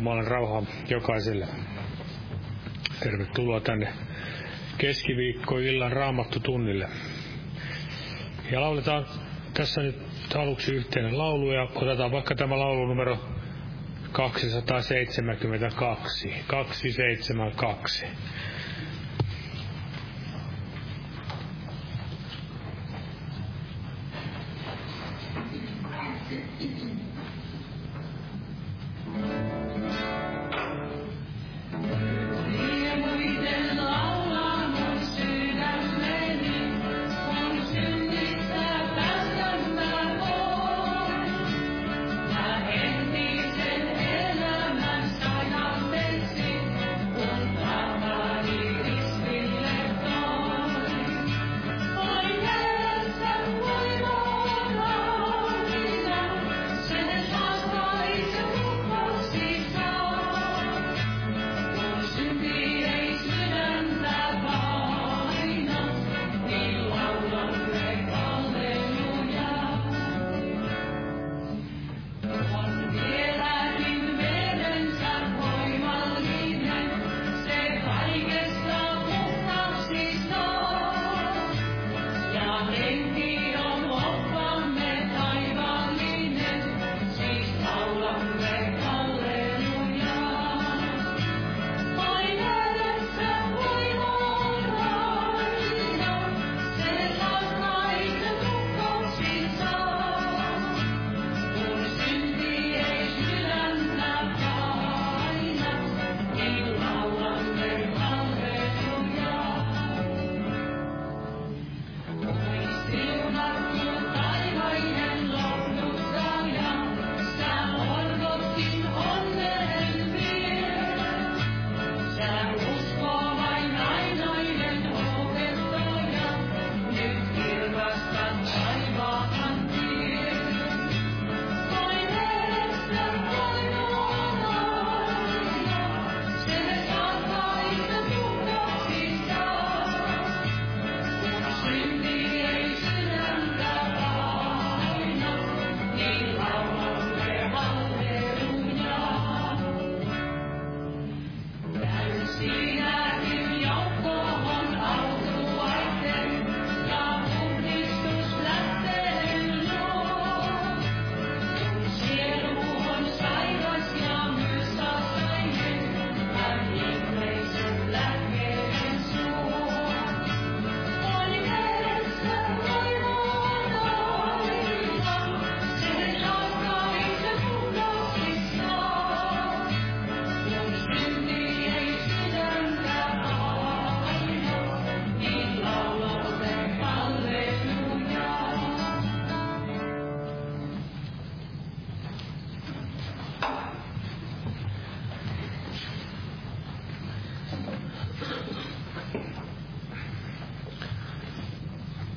Jumalan rauha jokaiselle. Tervetuloa tänne keskiviikkoillan raamattu tunnille. Ja lauletaan tässä nyt aluksi yhteinen laulu ja otetaan vaikka tämä laulu numero 272. 272.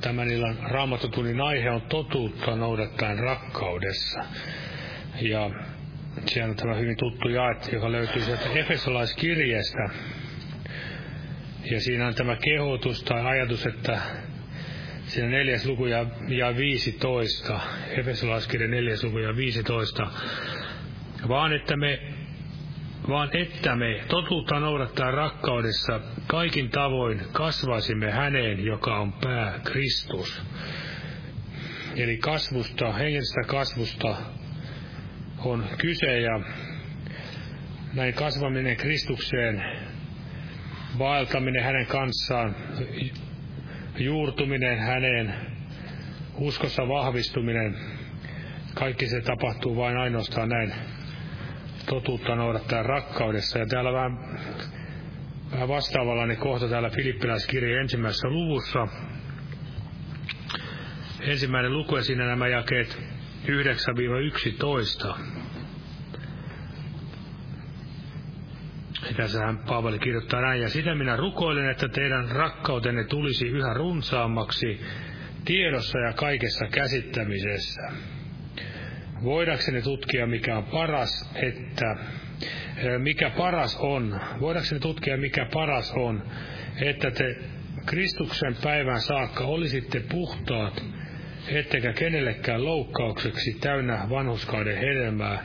Tämän illan raamattotunnin aihe on totuutta noudattaen rakkaudessa. Ja siellä on tämä hyvin tuttu jae, joka löytyy sieltä Efesolaiskirjeestä. Ja siinä on tämä kehotus tai ajatus, että siinä neljäs luku ja, ja 15, Efesolaiskirja neljäs luku ja 15, vaan että me vaan että me totuutta noudattaa rakkaudessa kaikin tavoin kasvaisimme häneen, joka on pää, Kristus. Eli kasvusta, hengellisestä kasvusta on kyse ja näin kasvaminen Kristukseen, vaeltaminen hänen kanssaan, juurtuminen häneen, uskossa vahvistuminen, kaikki se tapahtuu vain ainoastaan näin totuutta noudattaa rakkaudessa. Ja täällä vähän, vähän vastaavallainen kohta täällä Filippiläiskirjan ensimmäisessä luvussa. Ensimmäinen luku ja siinä nämä jakeet 9-11. Tässähän Paavali kirjoittaa näin, ja sitä minä rukoilen, että teidän rakkautenne tulisi yhä runsaammaksi tiedossa ja kaikessa käsittämisessä voidakseni tutkia, mikä on paras, että mikä paras on, voidakseni tutkia, mikä paras on, että te Kristuksen päivän saakka olisitte puhtaat, ettekä kenellekään loukkaukseksi täynnä vanhuskauden hedelmää,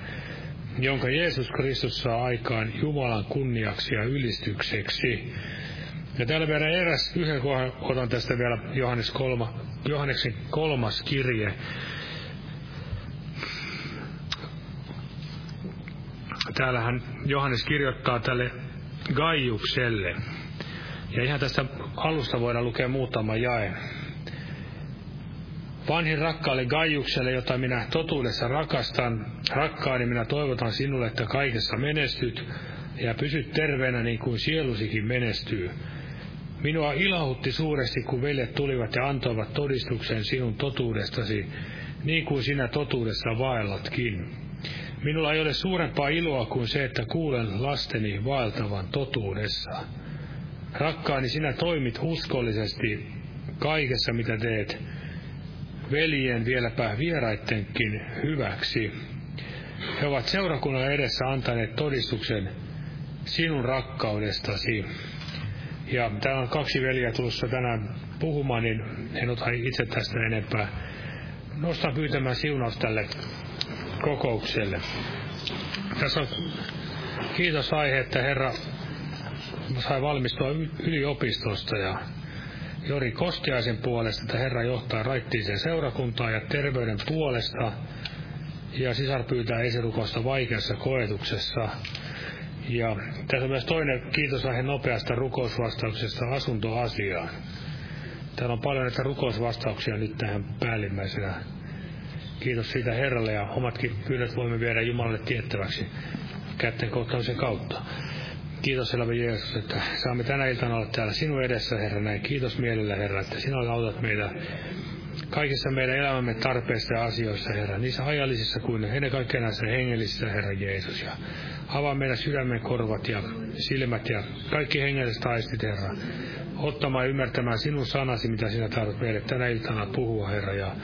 jonka Jeesus Kristus saa aikaan Jumalan kunniaksi ja ylistykseksi. Ja täällä vielä eräs, yhden kohdan otan tästä vielä Johannes kolma, Johanneksen kolmas kirje. Täällähän Johannes kirjoittaa tälle Gaiukselle. Ja ihan tästä alusta voidaan lukea muutama jae. Vanhin rakkaalle Gaiukselle, jota minä totuudessa rakastan, rakkaani minä toivotan sinulle, että kaikessa menestyt ja pysyt terveenä niin kuin sielusikin menestyy. Minua ilahutti suuresti, kun veljet tulivat ja antoivat todistuksen sinun totuudestasi, niin kuin sinä totuudessa vaellatkin. Minulla ei ole suurempaa iloa kuin se, että kuulen lasteni vaeltavan totuudessa. Rakkaani, sinä toimit uskollisesti kaikessa, mitä teet, veljen vieläpä vieraittenkin hyväksi. He ovat seurakunnan edessä antaneet todistuksen sinun rakkaudestasi. Ja täällä on kaksi veljeä tulossa tänään puhumaan, niin en ota itse tästä enempää. Nostan pyytämään siunaus tälle kokoukselle. Tässä on kiitos aihe, että Herra sai valmistua yliopistosta ja Jori Kostiaisen puolesta, että Herra johtaa raittiiseen seurakuntaan ja terveyden puolesta. Ja sisar pyytää esirukosta vaikeassa koetuksessa. Ja tässä on myös toinen kiitosaihe nopeasta rukousvastauksesta asuntoasiaan. Täällä on paljon näitä rukousvastauksia nyt tähän päällimmäisenä. Kiitos siitä Herralle ja omatkin pyynnöt voimme viedä Jumalalle tiettäväksi kätten kohtaamisen kautta. Kiitos elävä Jeesus, että saamme tänä iltana olla täällä sinun edessä, Herra, näin. Kiitos mielellä, Herra, että sinä autat meitä kaikissa meidän elämämme tarpeissa ja asioissa, Herra, niissä ajallisissa kuin ennen kaikkea näissä hengellisissä, Herra Jeesus. Ja avaa meidän sydämen korvat ja silmät ja kaikki hengelliset aistit, Herra, ottamaan ja ymmärtämään sinun sanasi, mitä sinä tarvitset meille tänä iltana puhua, Herra, ja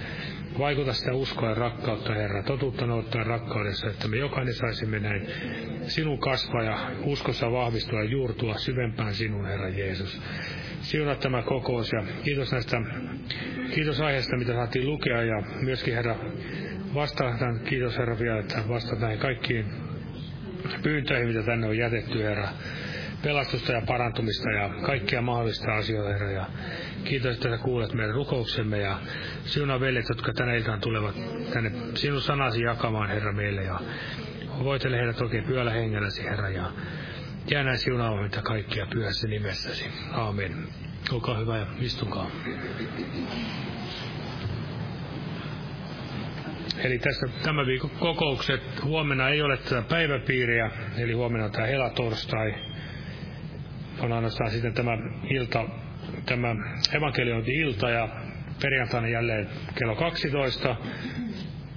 Vaikuta sitä uskoa ja rakkautta, Herra, totuutta noudattaa rakkaudessa, että me jokainen saisimme näin sinun kasvaa ja uskossa vahvistua ja juurtua syvempään sinun, Herra Jeesus. Siunat tämä kokous ja kiitos näistä, kiitos aiheesta, mitä saatiin lukea ja myöskin, Herra, vastaan, kiitos Herra vielä, että vastaat näihin kaikkiin pyyntöihin, mitä tänne on jätetty, Herra pelastusta ja parantumista ja kaikkia mahdollista asioita, Herra. Ja kiitos, että kuulet meidän rukouksemme ja sinun veljet, jotka tänä iltaan tulevat tänne sinun sanasi jakamaan, Herra, meille. Ja voitele heidät oikein pyöllä hengelläsi, Herra. Ja jää näin siunaamaan mitä kaikkia pyhässä nimessäsi. Aamen. Olkaa hyvä ja istukaa. Eli tässä tämä viikon kokoukset, huomenna ei ole tätä päiväpiiriä, eli huomenna on tämä helatorstai, on ainoastaan sitten tämä ilta, tämä evankeliointi-ilta ja perjantaina jälleen kello 12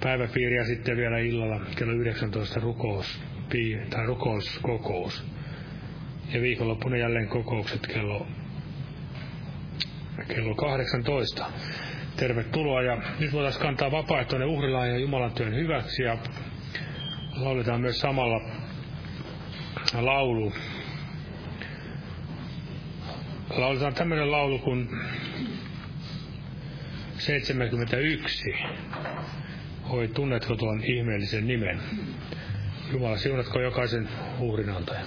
päiväpiiri ja sitten vielä illalla kello 19 rukous, tai rukouskokous. Ja viikonloppuna jälleen kokoukset kello, kello 18. Tervetuloa ja nyt voitaisiin kantaa vapaaehtoinen uhrilaaja Jumalan työn hyväksi ja lauletaan myös samalla laulu lauletaan tämmöinen laulu kuin 71. Oi, tunnetko tuon ihmeellisen nimen? Jumala, siunatko jokaisen uhrinantajan.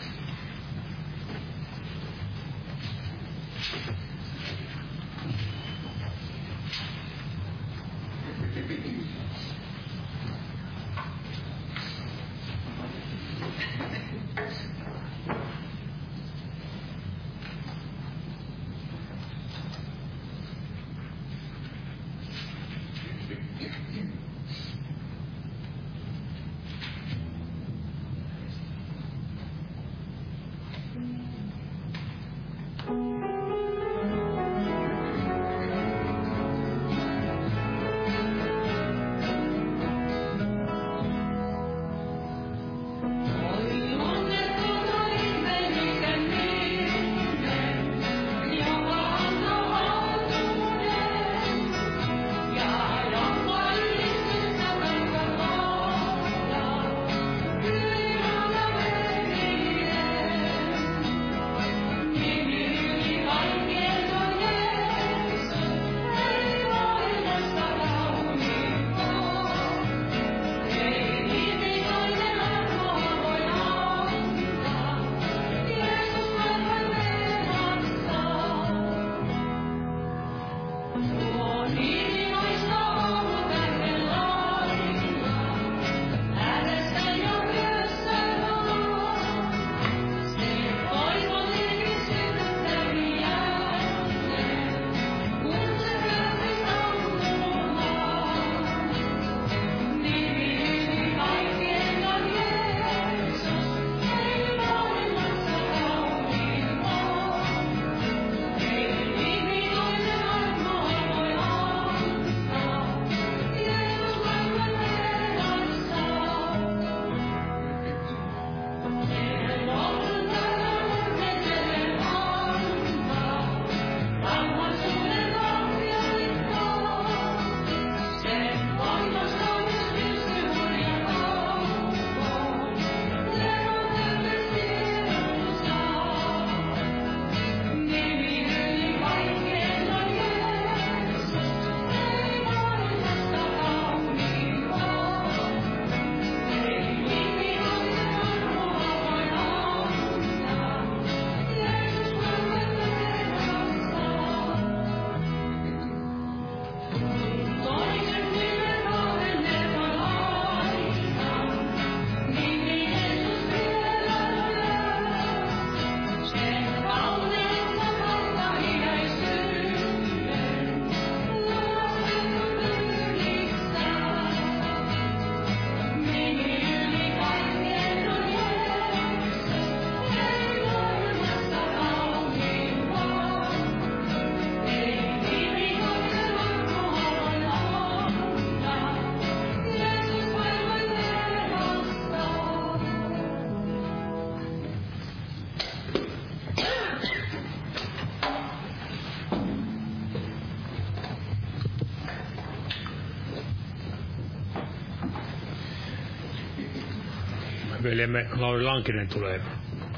Veljemme Lauri Lankinen tulee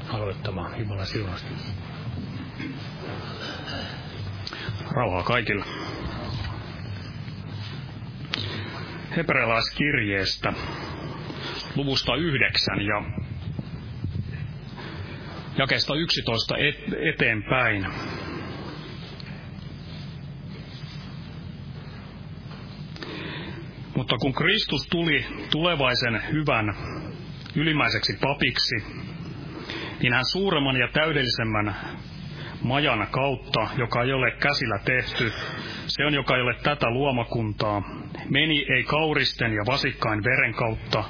aloittamaan. Jumala siunasta. Rauhaa kaikille. Hebrealaiskirjeestä luvusta yhdeksän ja jakeesta 11 et, eteenpäin. Mutta kun Kristus tuli tulevaisen hyvän ylimmäiseksi papiksi, niin hän suuremman ja täydellisemmän majan kautta, joka ei ole käsillä tehty, se on, joka ei ole tätä luomakuntaa, meni ei kauristen ja vasikkain veren kautta,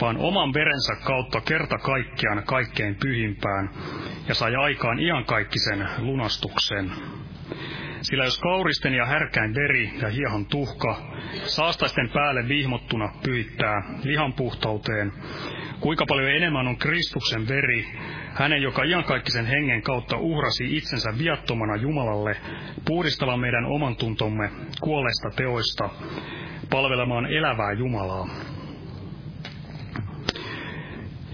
vaan oman verensä kautta kerta kaikkiaan kaikkein pyhimpään, ja sai aikaan iankaikkisen lunastuksen. Sillä jos kauristen ja härkäin veri ja hiehon tuhka saastaisten päälle vihmottuna pyhittää lihan puhtauteen, kuinka paljon enemmän on Kristuksen veri, hänen, joka iankaikkisen hengen kautta uhrasi itsensä viattomana Jumalalle, puhdistava meidän oman tuntomme kuolleista teoista, palvelemaan elävää Jumalaa.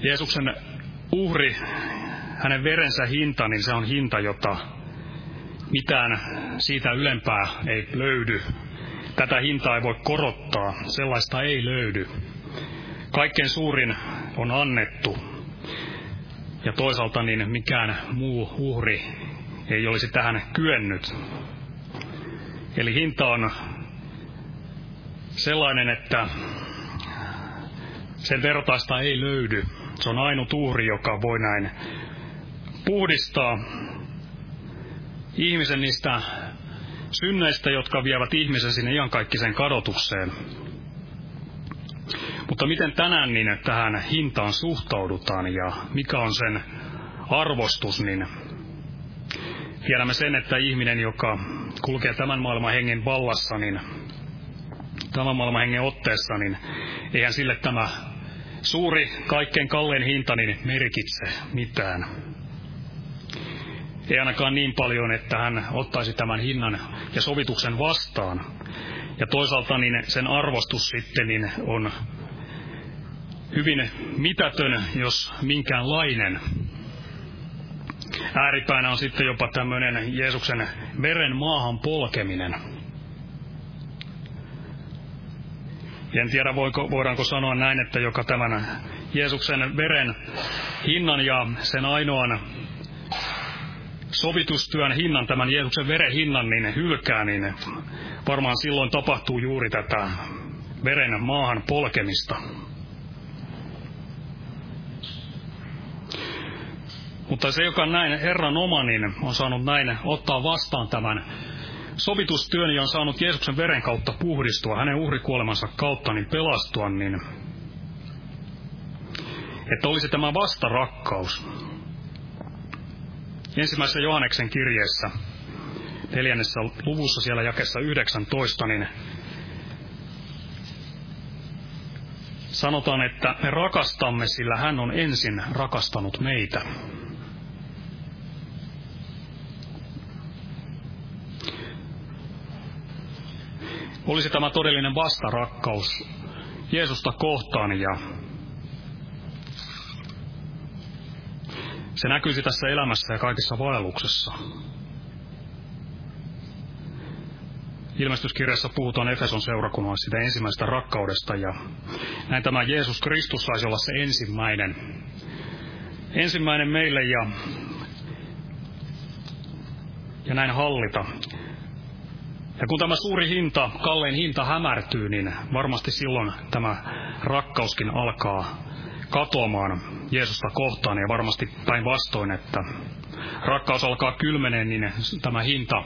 Jeesuksen uhri, hänen verensä hinta, niin se on hinta, jota mitään siitä ylempää ei löydy. Tätä hintaa ei voi korottaa, sellaista ei löydy. Kaikkein suurin on annettu. Ja toisaalta niin mikään muu uhri ei olisi tähän kyennyt. Eli hinta on sellainen, että sen vertaista ei löydy. Se on ainut uhri, joka voi näin puhdistaa ihmisen niistä synneistä, jotka vievät ihmisen sinne iankaikkiseen kadotukseen. Mutta miten tänään niin tähän hintaan suhtaudutaan ja mikä on sen arvostus, niin tiedämme sen, että ihminen, joka kulkee tämän maailman hengen vallassa, niin tämän maailman hengen otteessa, niin eihän sille tämä suuri, kaikkein kallein hinta niin merkitse mitään. Ei ainakaan niin paljon, että hän ottaisi tämän hinnan ja sovituksen vastaan. Ja toisaalta niin sen arvostus sitten niin on hyvin mitätön, jos minkäänlainen. Ääripäänä on sitten jopa tämmöinen Jeesuksen veren maahan polkeminen. En tiedä, voiko, voidaanko sanoa näin, että joka tämän Jeesuksen veren hinnan ja sen ainoan sovitustyön hinnan, tämän Jeesuksen veren hinnan, niin hylkää, niin varmaan silloin tapahtuu juuri tätä veren maahan polkemista. Mutta se, joka näin Herran oma, niin on saanut näin ottaa vastaan tämän sovitustyön ja on saanut Jeesuksen veren kautta puhdistua, hänen uhrikuolemansa kautta niin pelastua, niin että olisi tämä vastarakkaus. Ensimmäisessä Johanneksen kirjeessä, neljännessä luvussa siellä jakessa 19, niin sanotaan, että me rakastamme, sillä hän on ensin rakastanut meitä. olisi tämä todellinen vastarakkaus Jeesusta kohtaan ja se näkyisi tässä elämässä ja kaikessa vaelluksessa. Ilmestyskirjassa puhutaan Efeson seurakunnan sitä ensimmäisestä rakkaudesta ja näin tämä Jeesus Kristus saisi olla se ensimmäinen. Ensimmäinen meille ja, ja näin hallita ja kun tämä suuri hinta, kallein hinta hämärtyy, niin varmasti silloin tämä rakkauskin alkaa katoamaan Jeesusta kohtaan ja varmasti päinvastoin, että rakkaus alkaa kylmeneen, niin tämä hinta,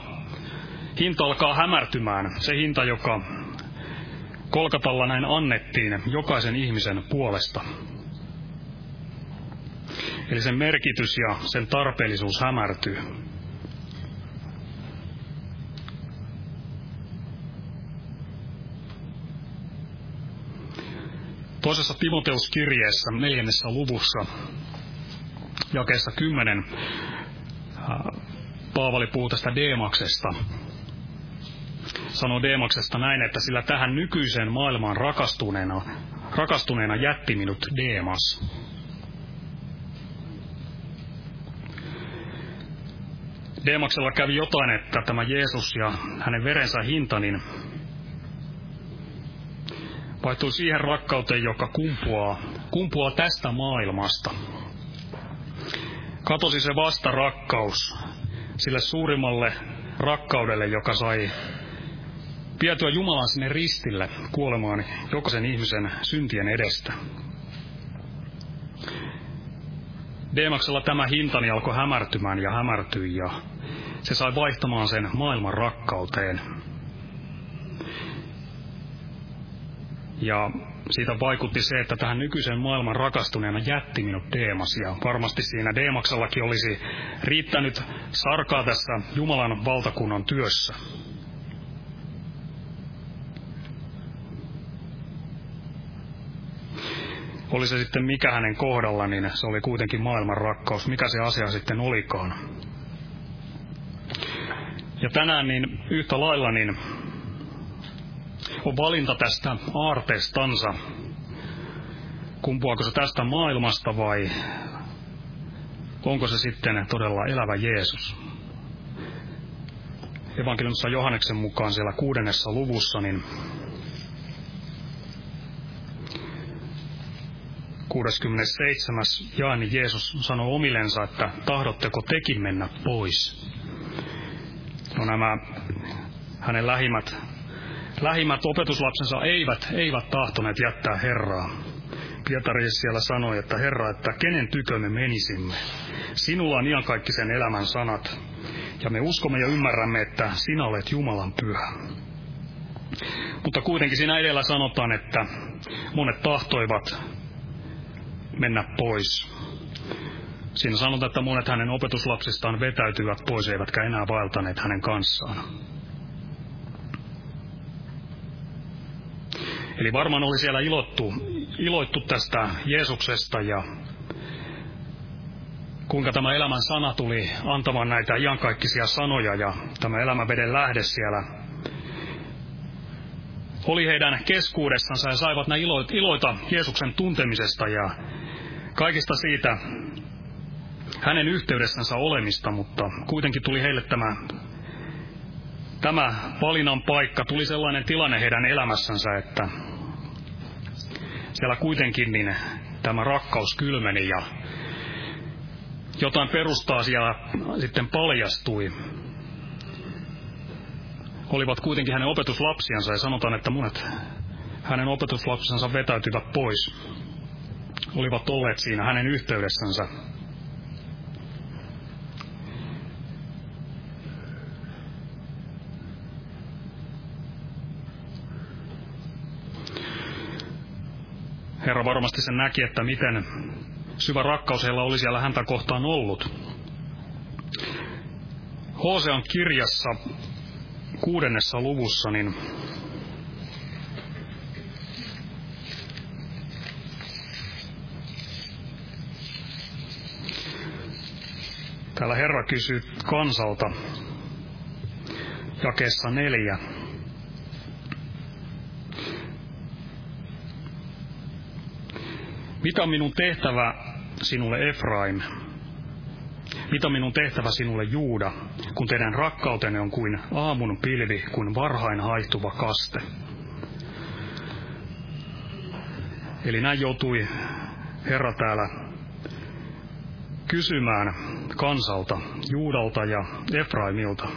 hinta alkaa hämärtymään. Se hinta, joka Kolkatalla näin annettiin jokaisen ihmisen puolesta. Eli sen merkitys ja sen tarpeellisuus hämärtyy. Toisessa Timoteuskirjeessä neljännessä luvussa jakeessa 10 äh, Paavali puhuu tästä Deemaksesta. Sanoo Deemaksesta näin, että sillä tähän nykyiseen maailmaan rakastuneena, rakastuneena jätti minut Deemas. Deemaksella kävi jotain, että tämä Jeesus ja hänen verensä hinta, niin vaihtui siihen rakkauteen, joka kumpuaa, kumpuaa tästä maailmasta. Katosi se vasta rakkaus sille suurimmalle rakkaudelle, joka sai vietyä Jumalan sinne ristille kuolemaan jokaisen ihmisen syntien edestä. Deemaksella tämä hintani alkoi hämärtymään ja hämärtyi ja se sai vaihtamaan sen maailman rakkauteen. Ja siitä vaikutti se, että tähän nykyiseen maailman rakastuneena jätti minut Deemas. Ja varmasti siinä Deemaksellakin olisi riittänyt sarkaa tässä Jumalan valtakunnan työssä. oli se sitten mikä hänen kohdalla, niin se oli kuitenkin maailman rakkaus. Mikä se asia sitten olikaan. Ja tänään niin yhtä lailla niin on valinta tästä aarteestansa. Kumpuako se tästä maailmasta vai onko se sitten todella elävä Jeesus? Evankeliumissa Johanneksen mukaan siellä kuudennessa luvussa, niin 67. jaani Jeesus sanoi omillensa, että tahdotteko tekin mennä pois? No nämä hänen lähimmät, lähimmät opetuslapsensa eivät, eivät tahtoneet jättää Herraa. Pietari siellä sanoi, että Herra, että kenen tykö me menisimme? Sinulla on iankaikkisen elämän sanat, ja me uskomme ja ymmärrämme, että sinä olet Jumalan pyhä. Mutta kuitenkin siinä edellä sanotaan, että monet tahtoivat mennä pois. Siinä sanotaan, että monet hänen opetuslapsistaan vetäytyvät pois, eivätkä enää vaeltaneet hänen kanssaan. Eli varmaan oli siellä ilottu, iloittu tästä Jeesuksesta ja kuinka tämä elämän sana tuli antamaan näitä iankaikkisia sanoja ja tämä elämänveden lähde siellä oli heidän keskuudessansa ja saivat nämä iloita Jeesuksen tuntemisesta ja kaikista siitä hänen yhteydessänsä olemista, mutta kuitenkin tuli heille tämä, tämä valinnan paikka, tuli sellainen tilanne heidän elämässänsä, että siellä kuitenkin niin tämä rakkaus kylmeni ja jotain perustaa siellä sitten paljastui. Olivat kuitenkin hänen opetuslapsiansa ja sanotaan, että monet hänen opetuslapsensa vetäytyvät pois olivat olleet siinä hänen yhteydessänsä. Herra varmasti sen näki, että miten syvä rakkaus heillä oli siellä häntä kohtaan ollut. Hosean kirjassa kuudennessa luvussa, niin Täällä Herra kysyy kansalta jakessa neljä. Mitä on minun tehtävä sinulle Efraim? Mitä on minun tehtävä sinulle Juuda, kun teidän rakkautenne on kuin aamun pilvi, kuin varhain haihtuva kaste? Eli näin joutui Herra täällä kysymään kansalta, Juudalta ja Efraimilta.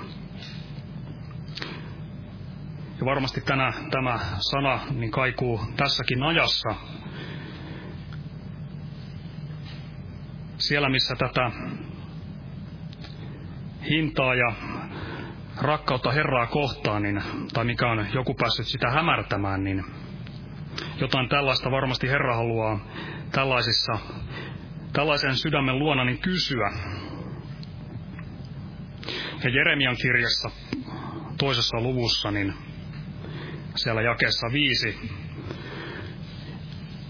Ja varmasti tänä, tämä sana niin kaikuu tässäkin ajassa. Siellä, missä tätä hintaa ja rakkautta Herraa kohtaan, niin, tai mikä on joku päässyt sitä hämärtämään, niin jotain tällaista varmasti Herra haluaa tällaisissa tällaisen sydämen luona niin kysyä. Ja Jeremian kirjassa toisessa luvussa, niin siellä jakeessa viisi,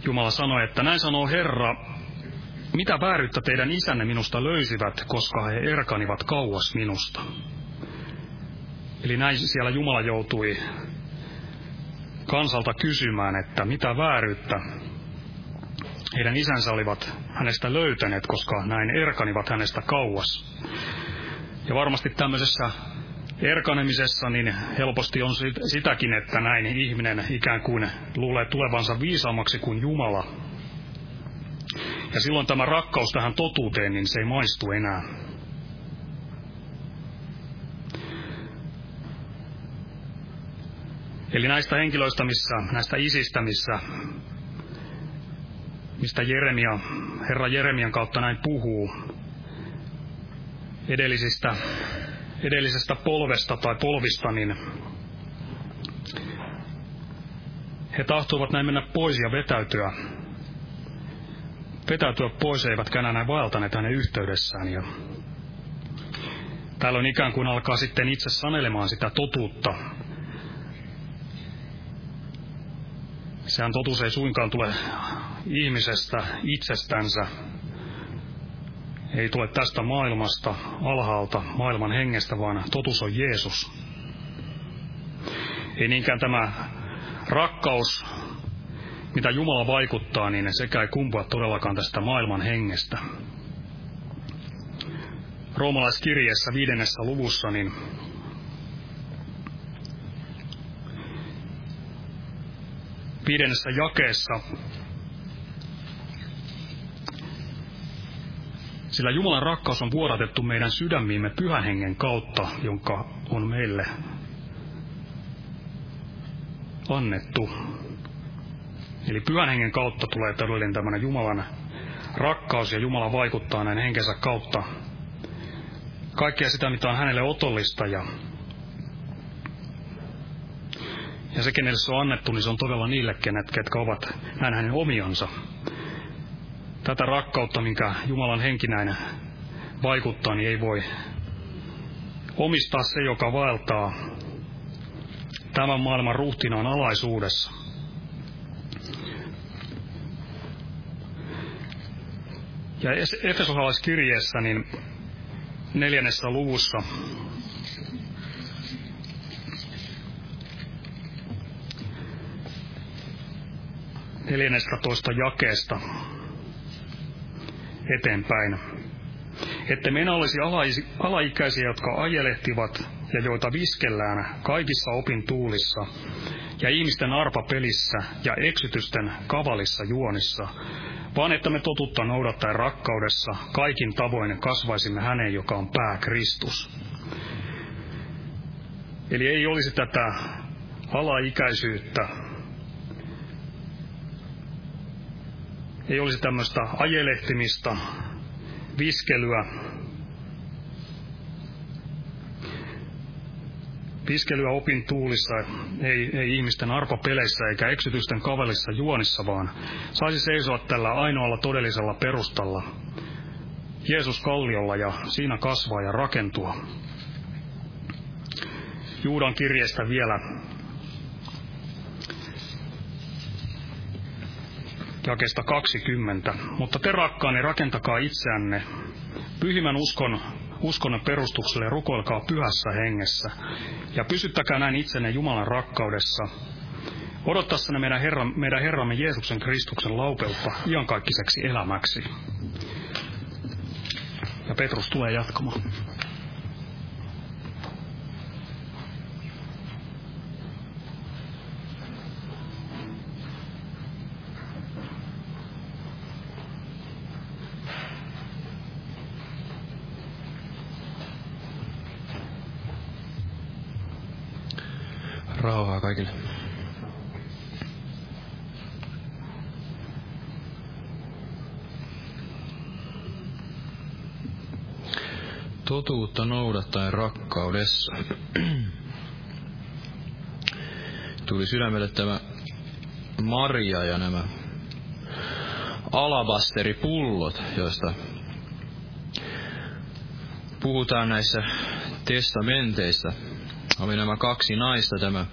Jumala sanoi, että näin sanoo Herra, mitä vääryyttä teidän isänne minusta löysivät, koska he erkanivat kauas minusta. Eli näin siellä Jumala joutui kansalta kysymään, että mitä vääryyttä heidän isänsä olivat hänestä löytäneet, koska näin erkanivat hänestä kauas. Ja varmasti tämmöisessä erkanemisessa niin helposti on sitäkin, että näin ihminen ikään kuin luulee tulevansa viisaammaksi kuin Jumala. Ja silloin tämä rakkaus tähän totuuteen, niin se ei maistu enää. Eli näistä henkilöistä, missä, näistä isistä, missä, mistä Jeremia, Herra Jeremian kautta näin puhuu, edellisistä, edellisestä polvesta tai polvista, niin he tahtoivat näin mennä pois ja vetäytyä, vetäytyä pois, eivätkä enää vaeltaneet hänen yhteydessään. Ja täällä on ikään kuin alkaa sitten itse sanelemaan sitä totuutta, Sehän totuus ei suinkaan tule ihmisestä itsestänsä, ei tule tästä maailmasta, alhaalta, maailman hengestä, vaan totuus on Jeesus. Ei niinkään tämä rakkaus, mitä Jumala vaikuttaa, niin sekä ei kumpua todellakaan tästä maailman hengestä. Roomalaiskirjeessä viidennessä luvussa, niin viidennessä jakeessa. Sillä Jumalan rakkaus on vuodatettu meidän sydämiimme pyhän hengen kautta, jonka on meille annettu. Eli pyhän hengen kautta tulee todellinen tämmöinen Jumalan rakkaus ja Jumala vaikuttaa näin henkensä kautta kaikkea sitä, mitä on hänelle otollista ja Ja se, kenelle se on annettu, niin se on todella niille, kenet, ketkä ovat näin hänen omionsa. Tätä rakkautta, minkä Jumalan henki näin vaikuttaa, niin ei voi omistaa se, joka vaeltaa tämän maailman ruhtinaan alaisuudessa. Ja Efesosalaiskirjeessä niin neljännessä luvussa 14 jakeesta eteenpäin. Että me enää olisi alaikäisiä, jotka ajelehtivat ja joita viskellään kaikissa opintuulissa ja ihmisten arpapelissä ja eksytysten kavalissa juonissa, vaan että me totutta noudattaen rakkaudessa kaikin tavoin kasvaisimme häneen, joka on pää Kristus. Eli ei olisi tätä alaikäisyyttä, ei olisi tämmöistä ajelehtimista, viskelyä, viskelyä opin tuulissa, ei, ei ihmisten arpapeleissä eikä eksytysten kavelissa juonissa, vaan saisi seisoa tällä ainoalla todellisella perustalla, Jeesus kalliolla ja siinä kasvaa ja rakentua. Juudan kirjeestä vielä jakesta 20. Mutta te rakkaani rakentakaa itseänne pyhimmän uskon, uskonnon perustukselle rukoilkaa pyhässä hengessä ja pysyttäkää näin itsenne Jumalan rakkaudessa. Odottaessanne meidän, Herra, meidän Herramme Jeesuksen Kristuksen laupeutta iankaikkiseksi elämäksi. Ja Petrus tulee jatkamaan. Noudattaen rakkaudessa. Tuli sydämelle tämä Maria ja nämä alabasteripullot, joista puhutaan näissä testamenteissa oli nämä kaksi naista, tämä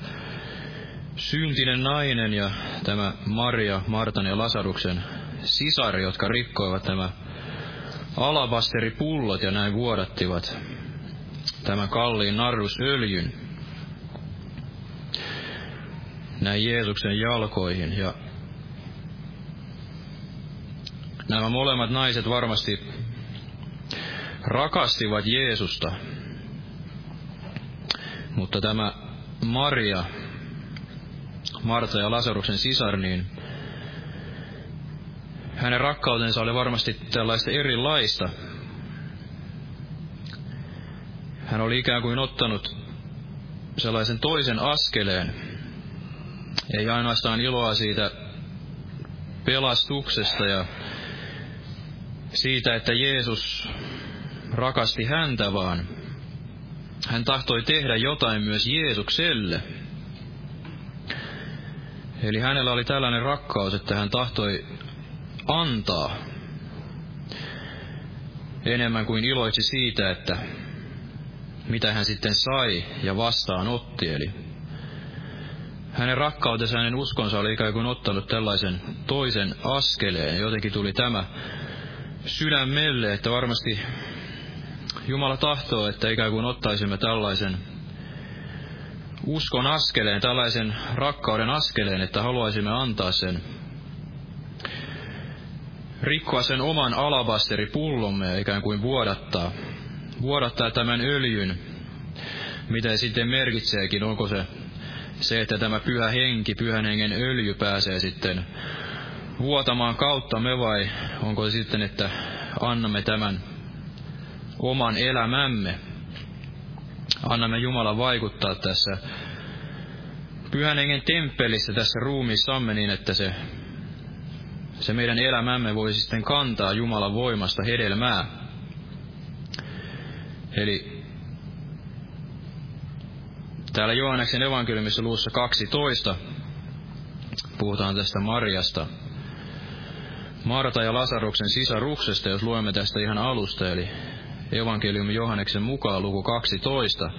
syntinen nainen ja tämä Maria, Martan ja Lasaruksen sisari, jotka rikkoivat nämä alabasteripullot ja näin vuodattivat tämän kalliin narrusöljyn näin Jeesuksen jalkoihin. Ja nämä molemmat naiset varmasti rakastivat Jeesusta Mutta tämä Maria, Marta ja Lasaruksen sisar, niin hänen rakkautensa oli varmasti tällaista erilaista. Hän oli ikään kuin ottanut sellaisen toisen askeleen. Ei ainoastaan iloa siitä pelastuksesta ja siitä, että Jeesus rakasti häntä, vaan hän tahtoi tehdä jotain myös Jeesukselle. Eli hänellä oli tällainen rakkaus, että hän tahtoi antaa enemmän kuin iloitsi siitä, että mitä hän sitten sai ja vastaanotti. Eli hänen rakkautensa, hänen uskonsa oli ikään kuin ottanut tällaisen toisen askeleen. Jotenkin tuli tämä sydämelle, että varmasti Jumala tahtoo, että ikään kuin ottaisimme tällaisen uskon askeleen, tällaisen rakkauden askeleen, että haluaisimme antaa sen, rikkoa sen oman alabasteripullomme ja ikään kuin vuodattaa, vuodattaa tämän öljyn, mitä sitten merkitseekin, onko se se, että tämä pyhä henki, pyhän hengen öljy pääsee sitten vuotamaan kautta me vai onko se sitten, että annamme tämän oman elämämme. Annamme Jumalan vaikuttaa tässä pyhän hengen temppelissä tässä ruumiissamme niin, että se, se meidän elämämme voi sitten kantaa Jumalan voimasta hedelmää. Eli täällä Johanneksen evankeliumissa luussa 12 puhutaan tästä Marjasta, Marta ja Lasaruksen sisaruksesta, jos luemme tästä ihan alusta, eli evankeliumi Johanneksen mukaan luku 12.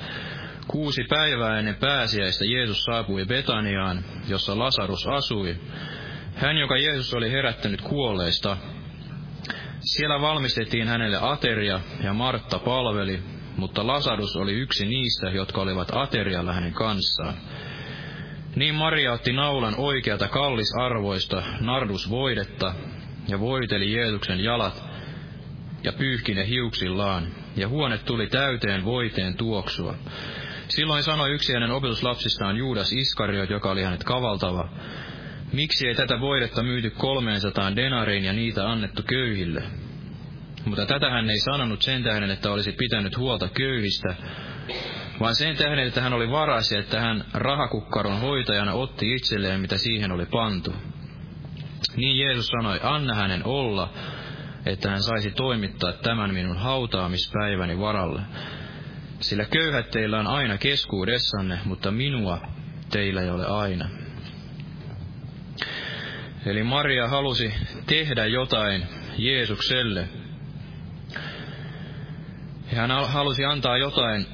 Kuusi päivää ennen pääsiäistä Jeesus saapui Betaniaan, jossa Lasarus asui. Hän, joka Jeesus oli herättänyt kuolleista. Siellä valmistettiin hänelle ateria ja Martta palveli, mutta Lasarus oli yksi niistä, jotka olivat aterialla hänen kanssaan. Niin Maria otti naulan oikeata kallisarvoista nardusvoidetta ja voiteli Jeesuksen jalat ja pyyhki ne hiuksillaan, ja huone tuli täyteen voiteen tuoksua. Silloin sanoi yksi hänen opetuslapsistaan Juudas Iskariot, joka oli hänet kavaltava, miksi ei tätä voidetta myyty kolmeensataan denariin ja niitä annettu köyhille? Mutta tätä hän ei sanonut sen tähden, että olisi pitänyt huolta köyhistä, vaan sen tähden, että hän oli varas ja että hän rahakukkaron hoitajana otti itselleen, mitä siihen oli pantu. Niin Jeesus sanoi, anna hänen olla, että hän saisi toimittaa tämän minun hautaamispäiväni varalle. Sillä köyhät teillä on aina keskuudessanne, mutta minua teillä ei ole aina. Eli Maria halusi tehdä jotain Jeesukselle. Ja hän halusi antaa jotain,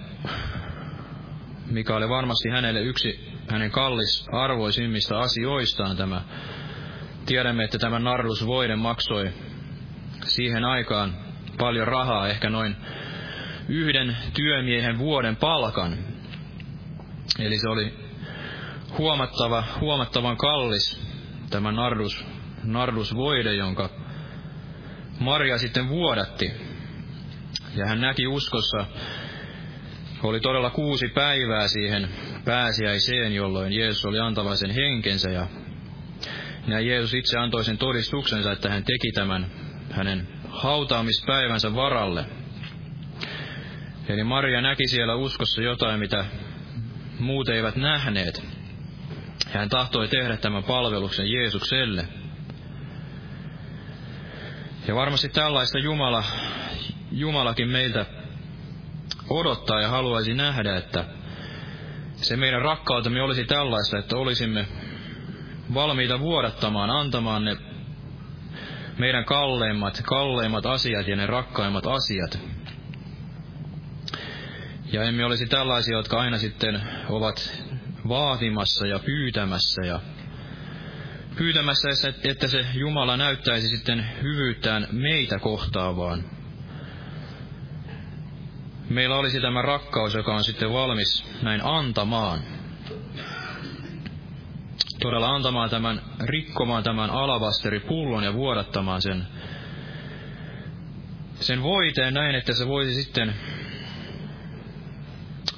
mikä oli varmasti hänelle yksi hänen kallis arvoisimmista asioistaan tämä. Tiedämme, että tämä narrusvoide maksoi siihen aikaan paljon rahaa, ehkä noin yhden työmiehen vuoden palkan. Eli se oli huomattava, huomattavan kallis tämä nardus, nardusvoide, jonka Maria sitten vuodatti. Ja hän näki uskossa, oli todella kuusi päivää siihen pääsiäiseen, jolloin Jeesus oli antavaisen henkensä ja ja Jeesus itse antoi sen todistuksensa, että hän teki tämän hänen hautaamispäivänsä varalle. Eli Maria näki siellä uskossa jotain, mitä muut eivät nähneet. Hän tahtoi tehdä tämän palveluksen Jeesukselle. Ja varmasti tällaista Jumala, Jumalakin meiltä odottaa ja haluaisi nähdä, että se meidän rakkautemme olisi tällaista, että olisimme valmiita vuodattamaan, antamaan ne meidän kalleimmat, kalleimmat asiat ja ne rakkaimmat asiat. Ja emme olisi tällaisia, jotka aina sitten ovat vaatimassa ja pyytämässä ja pyytämässä, että se Jumala näyttäisi sitten hyvyyttään meitä kohtaavaan. Meillä olisi tämä rakkaus, joka on sitten valmis näin antamaan todella antamaan tämän, rikkomaan tämän alabasteripullon ja vuodattamaan sen, sen voiteen näin, että se voisi sitten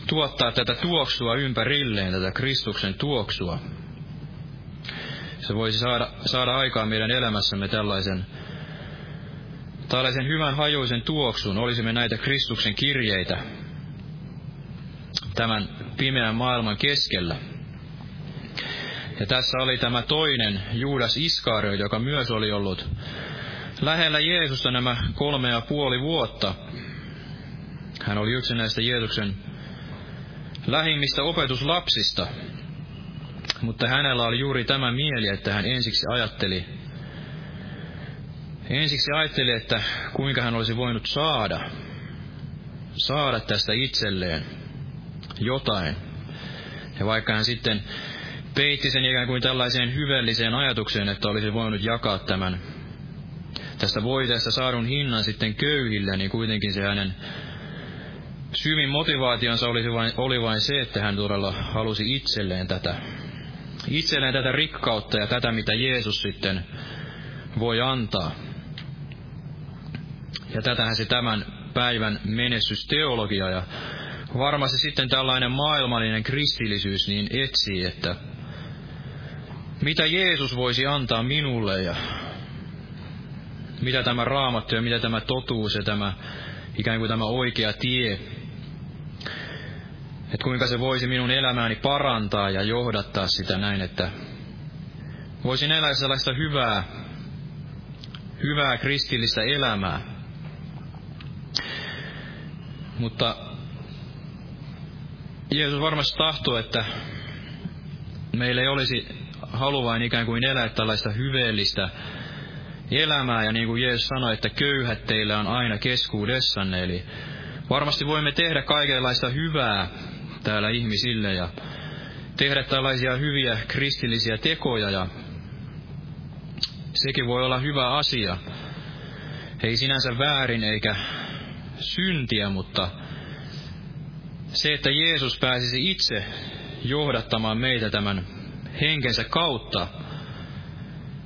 tuottaa tätä tuoksua ympärilleen, tätä Kristuksen tuoksua. Se voisi saada, saada aikaan meidän elämässämme tällaisen, tällaisen hyvän hajuisen tuoksun, olisimme näitä Kristuksen kirjeitä tämän pimeän maailman keskellä. Ja tässä oli tämä toinen Juudas Iskario, joka myös oli ollut lähellä Jeesusta nämä kolme ja puoli vuotta. Hän oli yksi näistä Jeesuksen lähimmistä opetuslapsista. Mutta hänellä oli juuri tämä mieli, että hän ensiksi ajatteli, ensiksi ajatteli, että kuinka hän olisi voinut saada, saada tästä itselleen jotain. Ja vaikka hän sitten peitti sen ikään kuin tällaiseen hyvelliseen ajatukseen, että olisi voinut jakaa tämän tästä voiteesta saadun hinnan sitten köyhille, niin kuitenkin se hänen syvin motivaationsa oli vain, oli vain se, että hän todella halusi itselleen tätä, itselleen tätä rikkautta ja tätä, mitä Jeesus sitten voi antaa. Ja tätähän se tämän päivän menestysteologia ja varmasti sitten tällainen maailmallinen kristillisyys niin etsii, että mitä Jeesus voisi antaa minulle ja mitä tämä raamattu ja mitä tämä totuus ja tämä ikään kuin tämä oikea tie, että kuinka se voisi minun elämääni parantaa ja johdattaa sitä näin, että voisin elää sellaista hyvää, hyvää kristillistä elämää. Mutta Jeesus varmasti tahtoo, että meillä ei olisi halu vain ikään kuin elää tällaista hyveellistä elämää, ja niin kuin Jeesus sanoi, että köyhät teillä on aina keskuudessanne, eli varmasti voimme tehdä kaikenlaista hyvää täällä ihmisille ja tehdä tällaisia hyviä kristillisiä tekoja ja sekin voi olla hyvä asia. Ei sinänsä väärin eikä syntiä, mutta se, että Jeesus pääsisi itse johdattamaan meitä tämän henkensä kautta,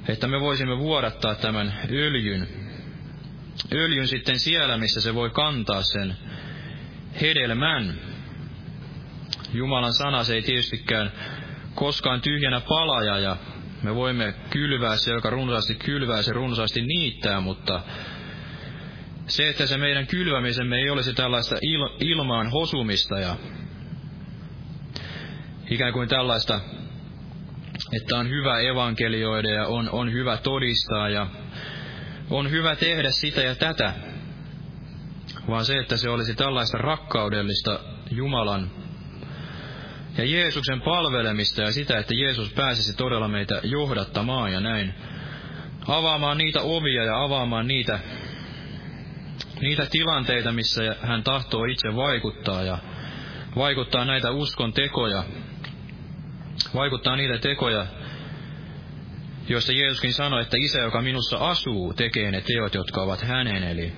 että me voisimme vuodattaa tämän öljyn, öljyn sitten siellä, missä se voi kantaa sen hedelmän. Jumalan sana se ei tietystikään koskaan tyhjänä palaja ja me voimme kylvää se, joka runsaasti kylvää, se runsaasti niittää, mutta se, että se meidän kylvämisemme ei olisi tällaista il, ilmaan hosumista ja ikään kuin tällaista, että on hyvä evankelioida ja on, on hyvä todistaa ja on hyvä tehdä sitä ja tätä, vaan se, että se olisi tällaista rakkaudellista Jumalan ja Jeesuksen palvelemista ja sitä, että Jeesus pääsisi todella meitä johdattamaan ja näin avaamaan niitä ovia ja avaamaan niitä niitä tilanteita, missä hän tahtoo itse vaikuttaa ja vaikuttaa näitä uskon tekoja, vaikuttaa niitä tekoja, joista Jeesuskin sanoi, että isä, joka minussa asuu, tekee ne teot, jotka ovat hänen. Eli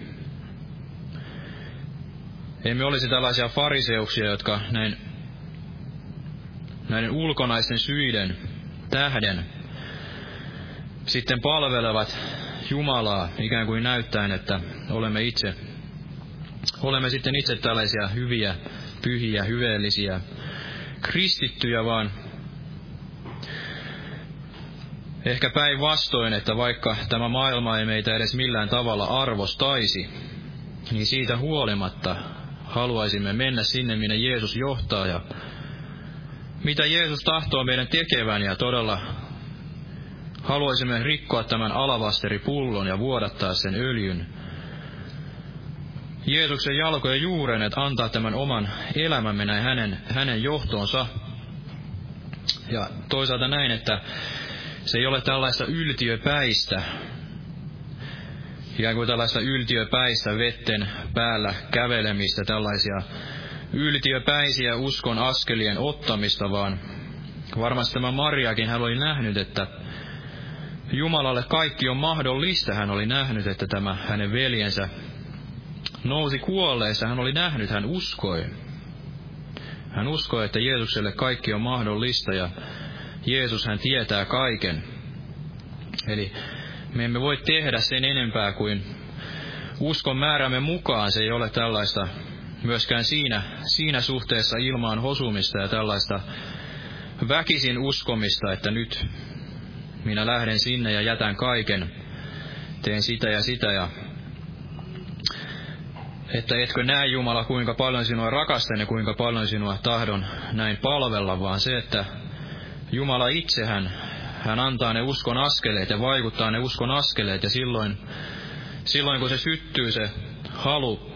emme olisi tällaisia fariseuksia, jotka näin, näiden ulkonaisten syiden tähden sitten palvelevat Jumalaa ikään kuin näyttäen, että olemme itse, olemme sitten itse tällaisia hyviä, pyhiä, hyveellisiä kristittyjä, vaan ehkä päinvastoin, että vaikka tämä maailma ei meitä edes millään tavalla arvostaisi, niin siitä huolimatta haluaisimme mennä sinne, minne Jeesus johtaa ja mitä Jeesus tahtoo meidän tekevän ja todella haluaisimme rikkoa tämän alavasteripullon ja vuodattaa sen öljyn Jeesuksen jalkojen juuren, että antaa tämän oman elämämme näin hänen, hänen johtoonsa. Ja toisaalta näin, että se ei ole tällaista yltiöpäistä, ikään kuin tällaista yltiöpäistä vetten päällä kävelemistä, tällaisia yltiöpäisiä uskon askelien ottamista, vaan varmasti tämä Mariakin hän oli nähnyt, että Jumalalle kaikki on mahdollista. Hän oli nähnyt, että tämä hänen veljensä nousi kuolleessa. Hän oli nähnyt, hän uskoi. Hän uskoi, että Jeesukselle kaikki on mahdollista ja Jeesus hän tietää kaiken. Eli me emme voi tehdä sen enempää kuin uskon määrämme mukaan. Se ei ole tällaista myöskään siinä, siinä suhteessa ilmaan hosumista ja tällaista väkisin uskomista, että nyt minä lähden sinne ja jätän kaiken, teen sitä ja sitä ja että etkö näe Jumala, kuinka paljon sinua rakastan ja kuinka paljon sinua tahdon näin palvella, vaan se, että Jumala itsehän, hän antaa ne uskon askeleet ja vaikuttaa ne uskon askeleet ja silloin, silloin kun se syttyy se halu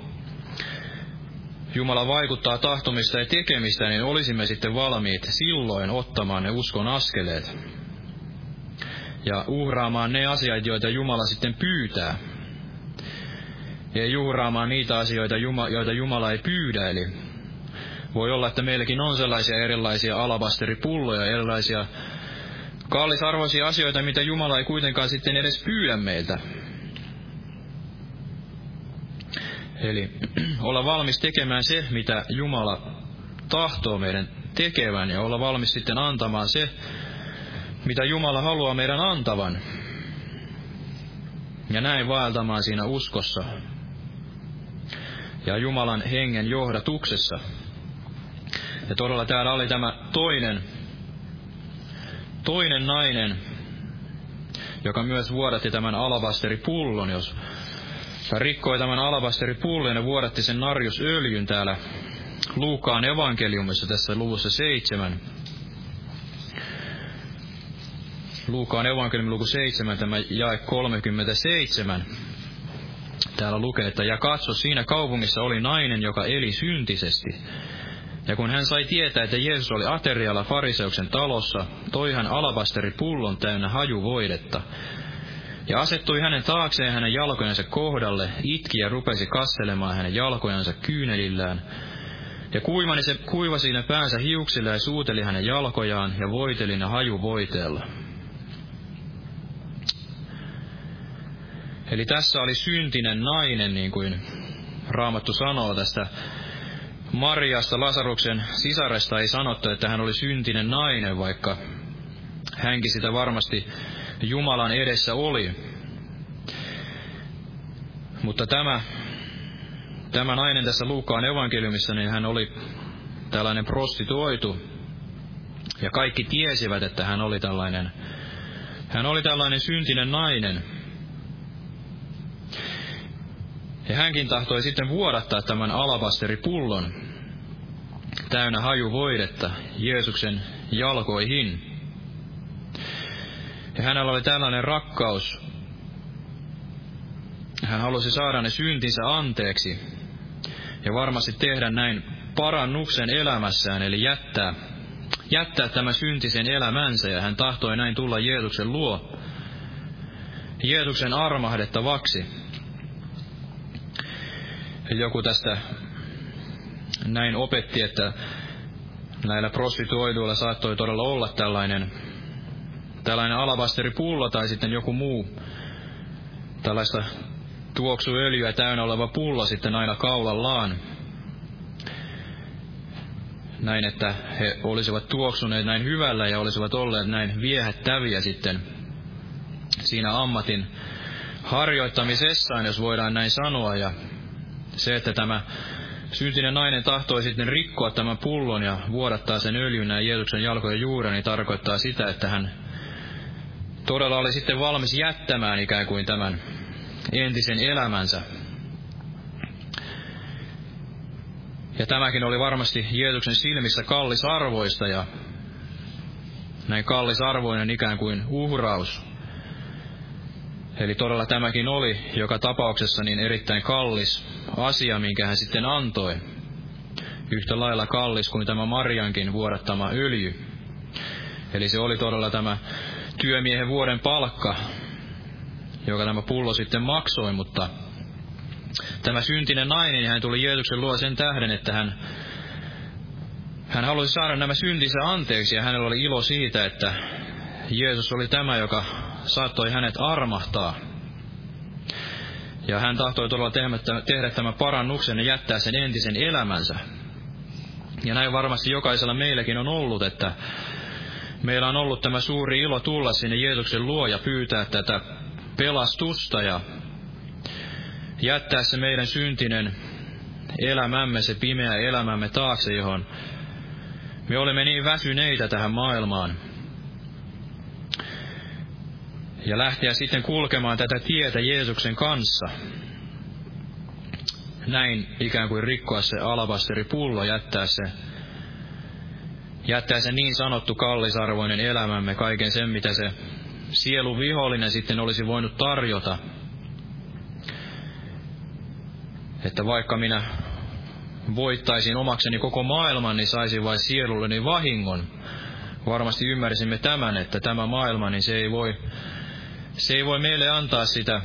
Jumala vaikuttaa tahtomista ja tekemistä, niin olisimme sitten valmiit silloin ottamaan ne uskon askeleet ja uhraamaan ne asiat, joita Jumala sitten pyytää. Ja uhraamaan niitä asioita, joita Jumala ei pyydä. Eli voi olla, että meilläkin on sellaisia erilaisia alabasteripulloja, erilaisia kallisarvoisia asioita, mitä Jumala ei kuitenkaan sitten edes pyydä meiltä. Eli olla valmis tekemään se, mitä Jumala tahtoo meidän tekevän, ja olla valmis sitten antamaan se, mitä Jumala haluaa meidän antavan. Ja näin vaeltamaan siinä uskossa ja Jumalan hengen johdatuksessa. Ja todella täällä oli tämä toinen, toinen nainen, joka myös vuodatti tämän alabasteripullon, jos rikkoi tämän alabasteripullon ja vuodatti sen narjusöljyn täällä Luukaan evankeliumissa tässä luvussa seitsemän. Luukaan evankeliumi luku 7, tämä jae 37. Täällä lukee, että ja katso, siinä kaupungissa oli nainen, joka eli syntisesti. Ja kun hän sai tietää, että Jeesus oli aterialla fariseuksen talossa, toi hän alabasteri pullon täynnä hajuvoidetta. Ja asettui hänen taakseen hänen jalkojensa kohdalle, itki ja rupesi kasselemaan hänen jalkojansa kyynelillään. Ja kuivani se, kuivasi ne päänsä hiuksilla ja suuteli hänen jalkojaan ja voiteli ne hajuvoiteella. Eli tässä oli syntinen nainen, niin kuin Raamattu sanoo tästä Mariasta, Lasaruksen sisaresta ei sanottu, että hän oli syntinen nainen, vaikka hänkin sitä varmasti Jumalan edessä oli. Mutta tämä, tämä nainen tässä Luukkaan evankeliumissa, niin hän oli tällainen prostituoitu. Ja kaikki tiesivät, että hän oli tällainen, hän oli tällainen syntinen nainen. Ja hänkin tahtoi sitten vuodattaa tämän alabasteripullon täynnä hajuvoidetta Jeesuksen jalkoihin. Ja hänellä oli tällainen rakkaus. Hän halusi saada ne syntinsä anteeksi ja varmasti tehdä näin parannuksen elämässään, eli jättää, jättää tämä syntisen elämänsä, ja hän tahtoi näin tulla Jeesuksen luo, Jeesuksen armahdettavaksi joku tästä näin opetti, että näillä prostituoiduilla saattoi todella olla tällainen, tällainen alabasteripullo tai sitten joku muu tällaista tuoksuöljyä täynnä oleva pullo sitten aina kaulallaan. Näin, että he olisivat tuoksuneet näin hyvällä ja olisivat olleet näin viehättäviä sitten siinä ammatin harjoittamisessaan, jos voidaan näin sanoa. Ja se, että tämä syntinen nainen tahtoi sitten rikkoa tämän pullon ja vuodattaa sen öljyn näin Jeesuksen jalkojen juuren, niin tarkoittaa sitä, että hän todella oli sitten valmis jättämään ikään kuin tämän entisen elämänsä. Ja tämäkin oli varmasti Jeesuksen silmissä kallisarvoista ja näin kallisarvoinen ikään kuin uhraus. Eli todella tämäkin oli joka tapauksessa niin erittäin kallis asia, minkä hän sitten antoi. Yhtä lailla kallis kuin tämä Mariankin vuodattama öljy. Eli se oli todella tämä työmiehen vuoden palkka, joka tämä pullo sitten maksoi, mutta tämä syntinen nainen, hän tuli Jeesuksen luo sen tähden, että hän, hän halusi saada nämä syntinsä anteeksi ja hänellä oli ilo siitä, että Jeesus oli tämä, joka saattoi hänet armahtaa. Ja hän tahtoi todella tehdä tämän parannuksen ja jättää sen entisen elämänsä. Ja näin varmasti jokaisella meilläkin on ollut, että meillä on ollut tämä suuri ilo tulla sinne Jeesuksen luo ja pyytää tätä pelastusta ja jättää se meidän syntinen elämämme, se pimeä elämämme taakse, johon me olemme niin väsyneitä tähän maailmaan. Ja lähteä sitten kulkemaan tätä tietä Jeesuksen kanssa. Näin ikään kuin rikkoa se alabasteripullo, jättää se jättää se niin sanottu kallisarvoinen elämämme, kaiken sen, mitä se sielun vihollinen sitten olisi voinut tarjota. Että vaikka minä voittaisin omakseni koko maailman, niin saisin vain sielulleni vahingon. Varmasti ymmärsimme tämän, että tämä maailma, niin se ei voi, se ei voi meille antaa sitä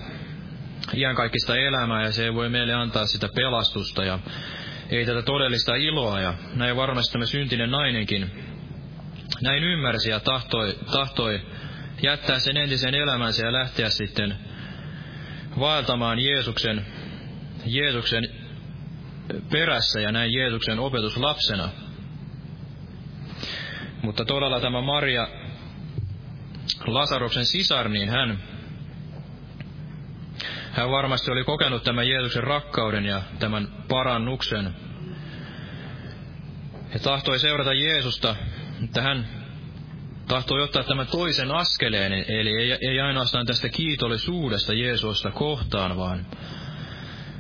iankaikkista elämää ja se ei voi meille antaa sitä pelastusta ja ei tätä todellista iloa. Ja näin varmasti tämä syntinen nainenkin näin ymmärsi ja tahtoi, tahtoi jättää sen entisen elämänsä ja lähteä sitten vaeltamaan Jeesuksen, Jeesuksen perässä ja näin Jeesuksen opetuslapsena. Mutta todella tämä Maria, Lasaruksen sisar, niin hän, hän varmasti oli kokenut tämän Jeesuksen rakkauden ja tämän parannuksen. Ja tahtoi seurata Jeesusta, että hän tahtoi ottaa tämän toisen askeleen, eli ei, ei ainoastaan tästä kiitollisuudesta Jeesusta kohtaan, vaan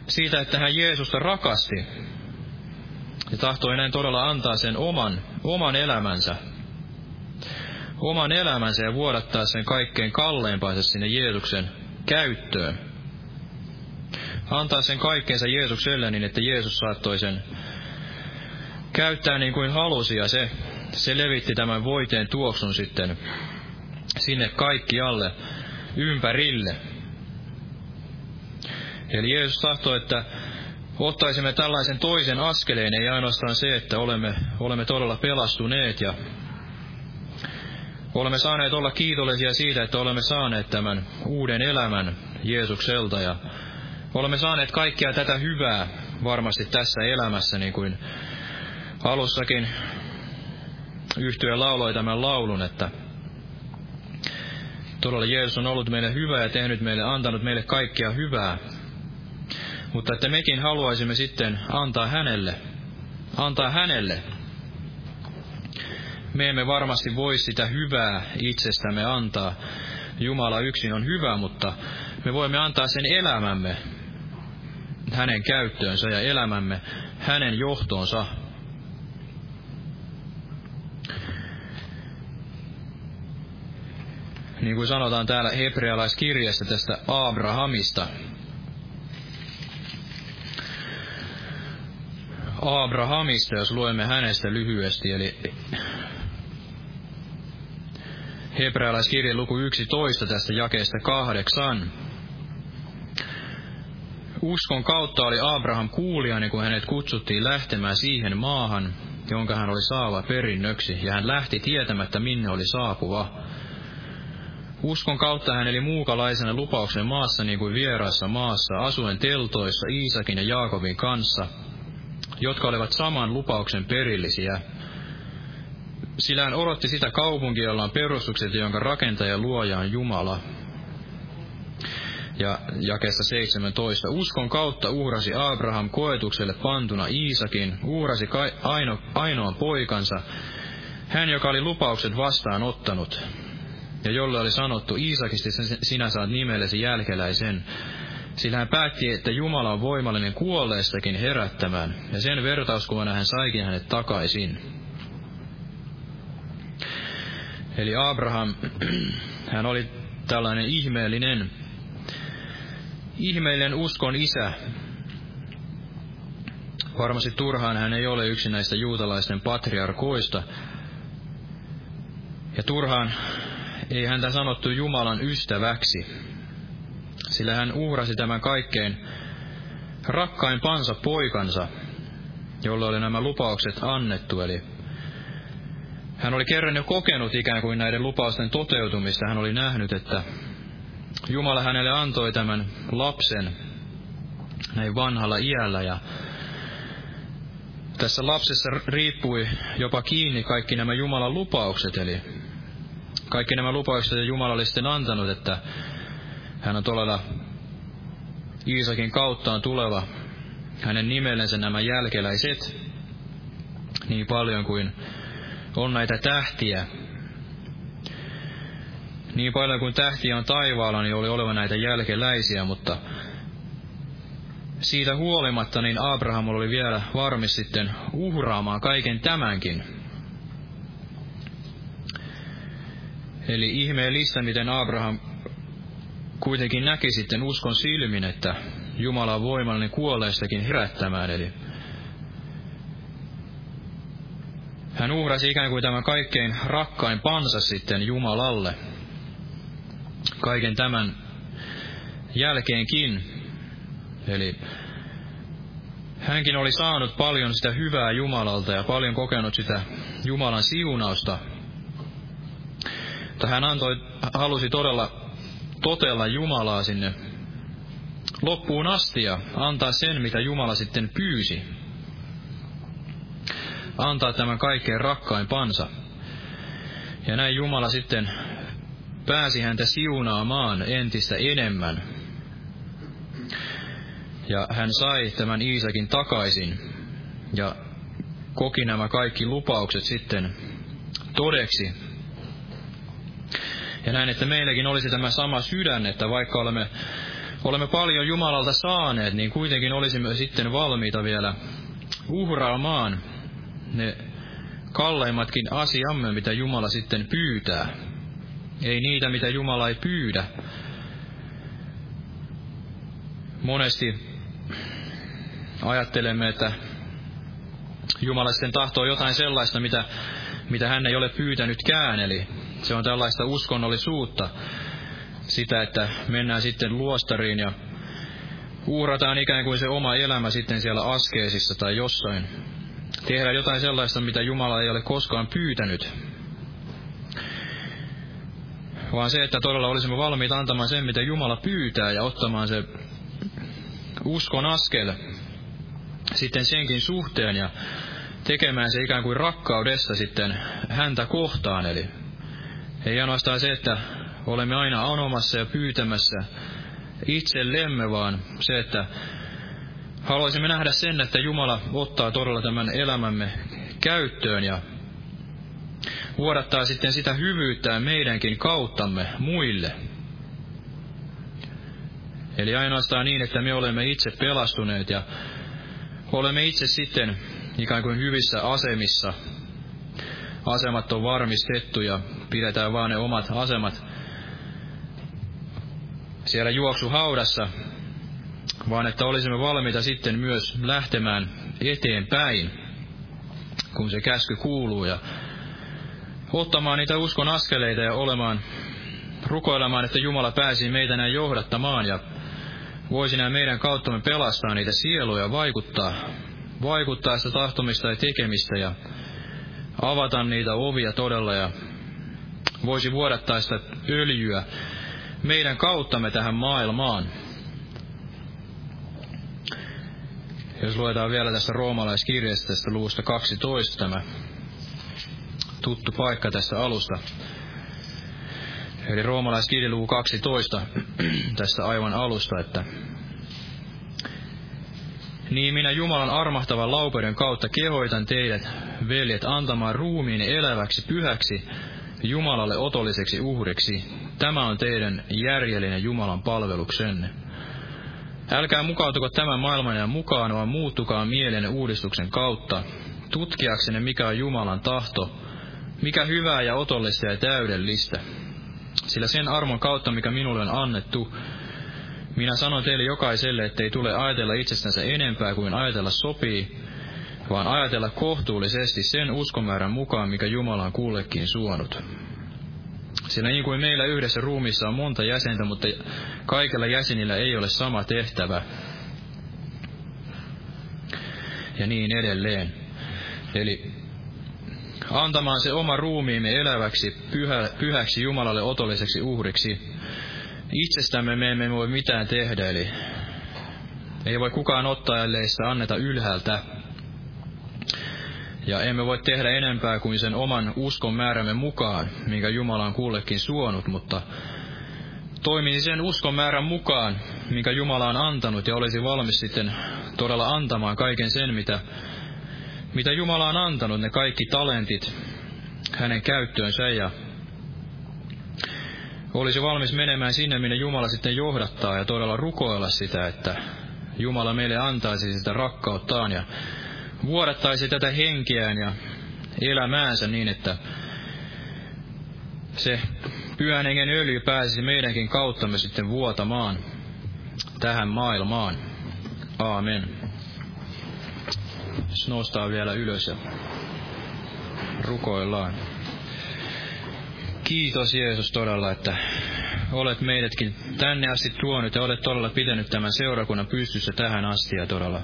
siitä, että hän Jeesusta rakasti. Ja tahtoi näin todella antaa sen oman, oman elämänsä, oman elämänsä ja vuodattaa sen kaikkein kalleimpaansa sinne Jeesuksen käyttöön. Antaa sen kaikkeensa Jeesukselle niin, että Jeesus saattoi sen käyttää niin kuin halusi ja se se levitti tämän voiteen tuoksun sitten sinne kaikkialle ympärille. Eli Jeesus tahtoi, että ottaisimme tällaisen toisen askeleen, ei ainoastaan se, että olemme, olemme todella pelastuneet ja olemme saaneet olla kiitollisia siitä, että olemme saaneet tämän uuden elämän Jeesukselta ja olemme saaneet kaikkea tätä hyvää varmasti tässä elämässä, niin kuin alussakin yhtyä lauloi tämän laulun, että todella Jeesus on ollut meille hyvä ja tehnyt meille, antanut meille kaikkea hyvää. Mutta että mekin haluaisimme sitten antaa hänelle, antaa hänelle. Me emme varmasti voi sitä hyvää itsestämme antaa. Jumala yksin on hyvä, mutta me voimme antaa sen elämämme hänen käyttöönsä ja elämämme hänen johtoonsa niin kuin sanotaan täällä hebrealaiskirjassa tästä Abrahamista. Abrahamista, jos luemme hänestä lyhyesti, eli hebrealaiskirjan luku 11 tästä jakeesta kahdeksan. Uskon kautta oli Abraham kuulijani, kun hänet kutsuttiin lähtemään siihen maahan, jonka hän oli saava perinnöksi, ja hän lähti tietämättä, minne oli saapuva. Uskon kautta hän eli muukalaisena lupauksen maassa niin kuin vieraassa maassa, asuen teltoissa Iisakin ja Jaakobin kanssa, jotka olivat saman lupauksen perillisiä. Sillä hän odotti sitä kaupunkia, jolla on perustukset, jonka rakentaja luoja on Jumala. Ja jakesta 17. Uskon kautta uhrasi Abraham koetukselle pantuna Iisakin, uhrasi aino, ainoan poikansa, hän joka oli lupaukset vastaan ottanut ja jolle oli sanottu, Iisakista sinä saat nimellesi jälkeläisen. Sillä hän päätti, että Jumala on voimallinen kuolleestakin herättämään, ja sen vertauskuvana hän saikin hänet takaisin. Eli Abraham, hän oli tällainen ihmeellinen, ihmeellinen uskon isä. Varmasti turhaan hän ei ole yksi näistä juutalaisten patriarkoista. Ja turhaan ei häntä sanottu Jumalan ystäväksi, sillä hän uhrasi tämän kaikkein rakkain pansa poikansa, jolle oli nämä lupaukset annettu, eli hän oli kerran jo kokenut ikään kuin näiden lupausten toteutumista. Hän oli nähnyt, että Jumala hänelle antoi tämän lapsen näin vanhalla iällä ja tässä lapsessa riippui jopa kiinni kaikki nämä Jumalan lupaukset, eli kaikki nämä lupaukset Jumala oli sitten antanut, että hän on todella Iisakin kauttaan tuleva hänen nimellensä nämä jälkeläiset niin paljon kuin on näitä tähtiä. Niin paljon kuin tähtiä on taivaalla, niin oli oleva näitä jälkeläisiä, mutta siitä huolimatta niin Abraham oli vielä varmis sitten uhraamaan kaiken tämänkin. Eli ihmeellistä, miten Abraham kuitenkin näki sitten uskon silmin, että Jumala on voimallinen kuolleistakin herättämään. Eli hän uhrasi ikään kuin tämän kaikkein rakkain pansa sitten Jumalalle. Kaiken tämän jälkeenkin. Eli hänkin oli saanut paljon sitä hyvää Jumalalta ja paljon kokenut sitä Jumalan siunausta. Mutta hän antoi, halusi todella totella Jumalaa sinne loppuun asti ja antaa sen, mitä Jumala sitten pyysi. Antaa tämän kaikkein rakkain pansa. Ja näin Jumala sitten pääsi häntä siunaamaan entistä enemmän. Ja hän sai tämän Iisakin takaisin ja koki nämä kaikki lupaukset sitten todeksi ja näin, että meilläkin olisi tämä sama sydän, että vaikka olemme, olemme paljon Jumalalta saaneet, niin kuitenkin olisimme sitten valmiita vielä uhraamaan ne kalleimmatkin asiamme, mitä Jumala sitten pyytää. Ei niitä, mitä Jumala ei pyydä. Monesti ajattelemme, että Jumala sitten tahtoo jotain sellaista, mitä, mitä hän ei ole pyytänytkään, eli se on tällaista uskonnollisuutta, sitä, että mennään sitten luostariin ja uhrataan ikään kuin se oma elämä sitten siellä askeesissa tai jossain. Tehdään jotain sellaista, mitä Jumala ei ole koskaan pyytänyt. Vaan se, että todella olisimme valmiita antamaan sen, mitä Jumala pyytää ja ottamaan se uskon askel sitten senkin suhteen ja tekemään se ikään kuin rakkaudessa sitten häntä kohtaan. Eli ei ainoastaan se, että olemme aina anomassa ja pyytämässä itsellemme, vaan se, että haluaisimme nähdä sen, että Jumala ottaa todella tämän elämämme käyttöön ja vuodattaa sitten sitä hyvyyttään meidänkin kauttamme muille. Eli ainoastaan niin, että me olemme itse pelastuneet ja olemme itse sitten ikään kuin hyvissä asemissa asemat on varmistettu ja pidetään vaan ne omat asemat siellä juoksuhaudassa, vaan että olisimme valmiita sitten myös lähtemään eteenpäin, kun se käsky kuuluu ja ottamaan niitä uskon askeleita ja olemaan, rukoilemaan, että Jumala pääsi meitä näin johdattamaan ja voisi näin meidän kauttamme pelastaa niitä sieluja, vaikuttaa, vaikuttaa sitä tahtomista ja tekemistä ja avata niitä ovia todella ja voisi vuodattaa sitä öljyä meidän kauttamme tähän maailmaan. Jos luetaan vielä tästä roomalaiskirjasta tästä luvusta 12 tämä tuttu paikka tästä alusta. Eli roomalaiskirja luvu 12 tästä aivan alusta, että niin minä Jumalan armahtavan laupeuden kautta kehoitan teidät, veljet, antamaan ruumiin eläväksi pyhäksi Jumalalle otolliseksi uhriksi. Tämä on teidän järjellinen Jumalan palveluksenne. Älkää mukautuko tämän maailman ja mukaan, vaan muuttukaa mielen uudistuksen kautta, tutkiaksenne mikä on Jumalan tahto, mikä hyvää ja otollista ja täydellistä. Sillä sen armon kautta, mikä minulle on annettu, minä sanon teille jokaiselle, ettei tule ajatella itsestänsä enempää kuin ajatella sopii, vaan ajatella kohtuullisesti sen uskomäärän mukaan, mikä Jumala on kullekin suonut. Sillä niin kuin meillä yhdessä ruumissa on monta jäsentä, mutta kaikilla jäsenillä ei ole sama tehtävä. Ja niin edelleen. Eli antamaan se oma ruumiimme eläväksi, pyhä, pyhäksi Jumalalle otolliseksi uhriksi. Itsestämme me emme voi mitään tehdä, eli ei voi kukaan ottaa, ellei sitä anneta ylhäältä. Ja emme voi tehdä enempää kuin sen oman uskon määrämme mukaan, minkä Jumala on kullekin suonut, mutta toimii sen uskon määrän mukaan, minkä Jumala on antanut ja olisi valmis sitten todella antamaan kaiken sen, mitä, mitä Jumala on antanut, ne kaikki talentit hänen käyttöönsä ja olisi valmis menemään sinne, minne Jumala sitten johdattaa ja todella rukoilla sitä, että Jumala meille antaisi sitä rakkauttaan ja vuodattaisi tätä henkeään ja elämäänsä niin, että se pyhän hengen öljy pääsisi meidänkin kauttamme sitten vuotamaan tähän maailmaan. Aamen. Jos nostaa vielä ylös ja rukoillaan. Kiitos Jeesus todella, että olet meidätkin tänne asti tuonut ja olet todella pitänyt tämän seurakunnan pystyssä tähän asti ja todella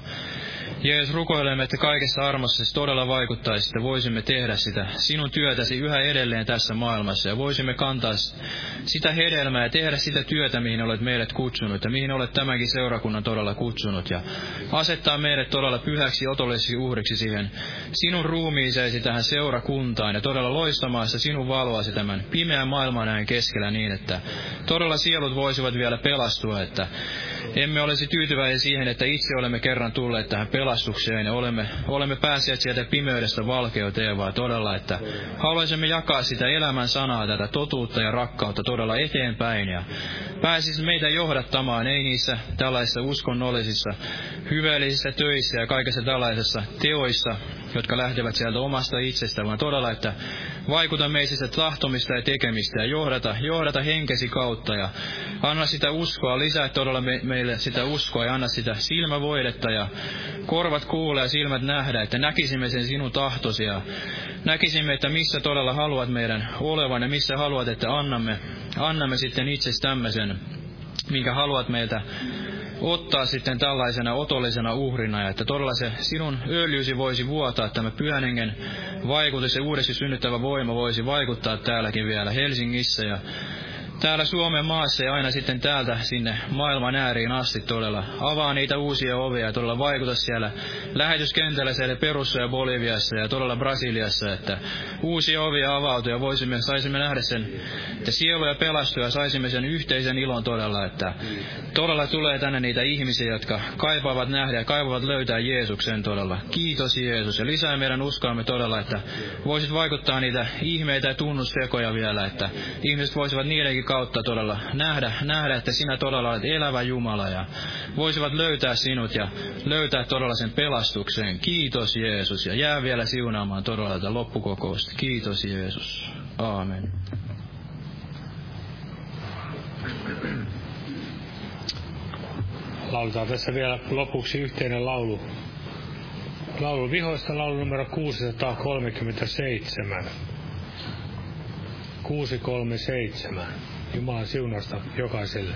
Jeesus, rukoilemme, että kaikessa armossa todella vaikuttaisi, että voisimme tehdä sitä sinun työtäsi yhä edelleen tässä maailmassa ja voisimme kantaa sitä hedelmää ja tehdä sitä työtä, mihin olet meidät kutsunut ja mihin olet tämänkin seurakunnan todella kutsunut ja asettaa meidät todella pyhäksi otollisiksi uhriksi siihen sinun ruumiiseesi tähän seurakuntaan ja todella loistamaan sitä sinun valoasi tämän pimeän maailman näin keskellä niin, että todella sielut voisivat vielä pelastua, että emme olisi tyytyväisiä siihen, että itse olemme kerran tulleet tähän pelastukseen ja olemme, olemme päässeet sieltä pimeydestä valkeuteen, vaan todella, että haluaisimme jakaa sitä elämän sanaa, tätä totuutta ja rakkautta todella eteenpäin ja pääsisi meitä johdattamaan, ei niissä tällaisissa uskonnollisissa, hyvällisissä töissä ja kaikessa tällaisessa teoissa, jotka lähtevät sieltä omasta itsestä, vaan todella, että vaikuta meissä tahtomista ja tekemistä ja johdata, johdata henkesi kautta ja anna sitä uskoa, lisää todella me, meille sitä uskoa ja anna sitä silmävoidetta ja korvat kuulee ja silmät nähdä, että näkisimme sen sinun tahtosi ja näkisimme, että missä todella haluat meidän olevan ja missä haluat, että annamme, annamme sitten itsestämme sen, minkä haluat meiltä ottaa sitten tällaisena otollisena uhrina, ja että todella se sinun öljysi voisi vuotaa, tämä pyhän hengen vaikutus ja uudesti synnyttävä voima voisi vaikuttaa täälläkin vielä Helsingissä. Ja täällä Suomen maassa ja aina sitten täältä sinne maailman ääriin asti todella avaa niitä uusia ovia ja todella vaikuta siellä lähetyskentällä siellä Perussa ja Boliviassa ja todella Brasiliassa, että uusia ovia avautuu ja voisimme, saisimme nähdä sen, että sieluja pelastuu ja saisimme sen yhteisen ilon todella, että todella tulee tänne niitä ihmisiä, jotka kaipaavat nähdä ja kaipaavat löytää Jeesuksen todella. Kiitos Jeesus ja lisää meidän uskoamme todella, että voisit vaikuttaa niitä ihmeitä ja tunnustekoja vielä, että ihmiset voisivat niidenkin kautta todella nähdä, nähdä, että sinä todella olet elävä Jumala ja voisivat löytää sinut ja löytää todella sen pelastuksen. Kiitos Jeesus ja jää vielä siunaamaan todella tätä loppukokousta. Kiitos Jeesus. Aamen. Lauletaan tässä vielä lopuksi yhteinen laulu. Laulu vihoista, laulu numero 637. 637. Jumalan siunasta jokaiselle.